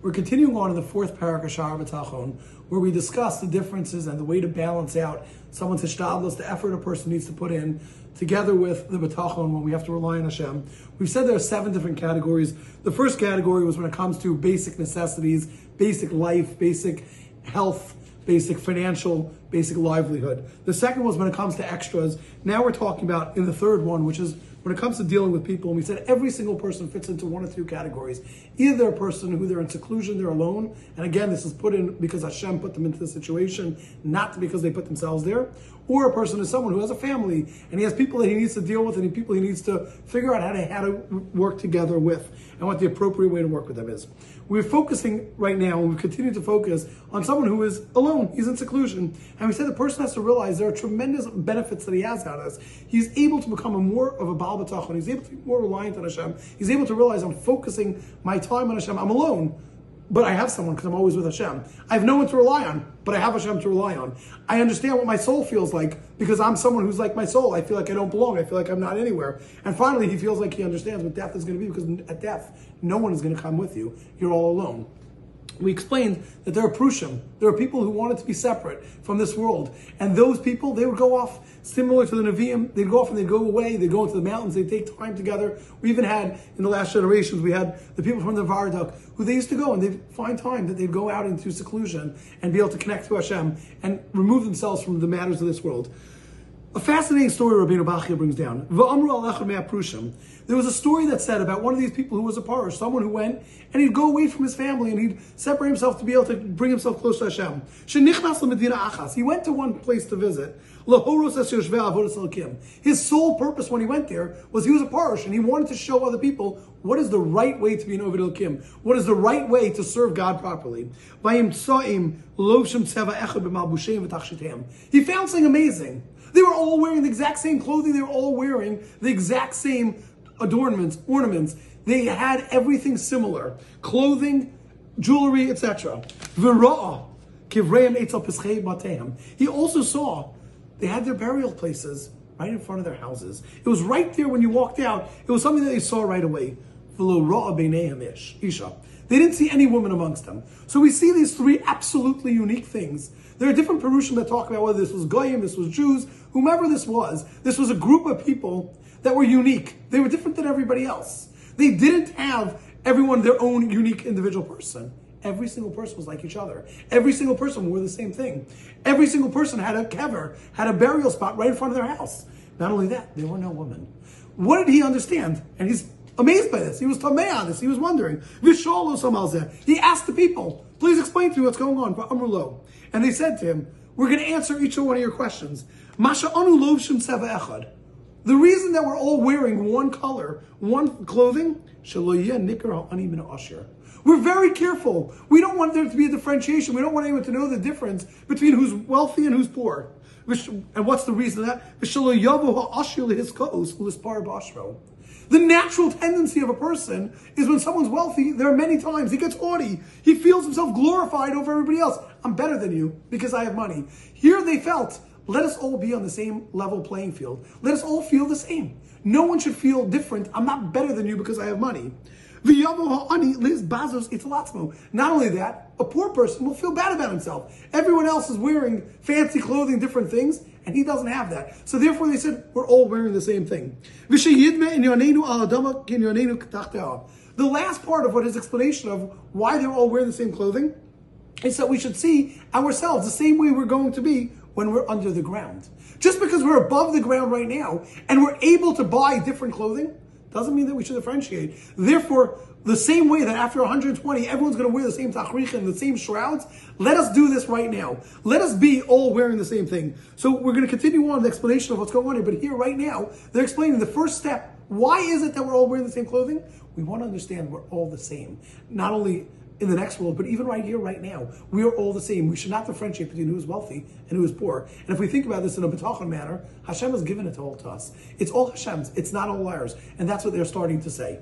We're continuing on in the fourth parak of Sha'ar B'Tachon, where we discuss the differences and the way to balance out someone's hishtadlus, the effort a person needs to put in, together with the B'Tachon when we have to rely on Hashem. We've said there are seven different categories. The first category was when it comes to basic necessities, basic life, basic health, basic financial, basic livelihood. The second was when it comes to extras. Now we're talking about in the third one, which is when it comes to dealing with people, and we said every single person fits into one of two categories. Either a person who they're in seclusion, they're alone, and again, this is put in because Hashem put them into the situation, not because they put themselves there, or a person is someone who has a family and he has people that he needs to deal with and people he needs to figure out how to how to work together with and what the appropriate way to work with them is. We're focusing right now, and we continue to focus on someone who is alone. He's in seclusion, and we said the person has to realize there are tremendous benefits that he has out of this. He's able to become a more of a Baal B'tachon. He's able to be more reliant on Hashem. He's able to realize I'm focusing my time on Hashem. I'm alone but I have someone because I'm always with Hashem. I have no one to rely on, but I have Hashem to rely on. I understand what my soul feels like because I'm someone who's like my soul. I feel like I don't belong. I feel like I'm not anywhere. And finally, he feels like he understands what death is going to be because at death, no one is going to come with you. You're all alone we explained that there are prushim. There are people who wanted to be separate from this world. And those people, they would go off similar to the Nevi'im. They'd go off and they'd go away. They'd go into the mountains. They'd take time together. We even had, in the last generations, we had the people from the Varduk who they used to go and they'd find time that they'd go out into seclusion and be able to connect to Hashem and remove themselves from the matters of this world. A fascinating story Rabbeinu Bachya brings down. There was a story that said about one of these people who was a parush, someone who went and he'd go away from his family and he'd separate himself to be able to bring himself close to Hashem. He went to one place to visit. His sole purpose when he went there was he was a parush and he wanted to show other people what is the right way to be an oved Elokim, what is the right way to serve God properly. He found something amazing. They were all wearing the exact same clothing, they were all wearing the exact same adornments, ornaments. They had everything similar clothing, jewelry, etc. He also saw they had their burial places right in front of their houses. It was right there when you walked out. It was something that they saw right away. They didn't see any woman amongst them. So we see these three absolutely unique things. There are different Perushim that talk about whether this was Goyim, this was Jews, whomever this was. This was a group of people that were unique. They were different than everybody else. They didn't have everyone their own unique individual person. Every single person was like each other. Every single person wore the same thing. Every single person had a kever, had a burial spot right in front of their house. Not only that, there were no women. What did he understand? And he's amazed by this. He was tamah on this. He was wondering. He asked the people, please explain to me what's going on. And they said to him, we're going to answer each one of your questions. The reason that we're all wearing one color, one clothing, we're very careful. We don't want there to be a differentiation. We don't want anyone to know the difference between who's wealthy and who's poor. And what's the reason of that? The natural tendency of a person is when someone's wealthy, there are many times he gets haughty. He feels himself glorified over everybody else. I'm better than you because I have money. Here they felt let us all be on the same level playing field. Let us all feel the same. No one should feel different. I'm not better than you because I have money. Not only that, a poor person will feel bad about himself. Everyone else is wearing fancy clothing, different things, and he doesn't have that. So therefore they said, we're all wearing the same thing. The last part of what his explanation of why they're all wearing the same clothing is that we should see ourselves the same way we're going to be when we're under the ground. Just because we're above the ground right now and we're able to buy different clothing doesn't mean that we should differentiate. Therefore, the same way that after 120, everyone's going to wear the same tachrich and the same shrouds, let us do this right now. Let us be all wearing the same thing. So we're going to continue on the explanation of what's going on here, but here right now, they're explaining the first step. Why is it that we're all wearing the same clothing? We want to understand we're all the same. Not only in the next world, but even right here, right now, we are all the same. We should not differentiate between who is wealthy and who is poor. And if we think about this in a betachon manner, Hashem has given it all to us. It's all Hashem's. It's not all ours. And that's what they're starting to say.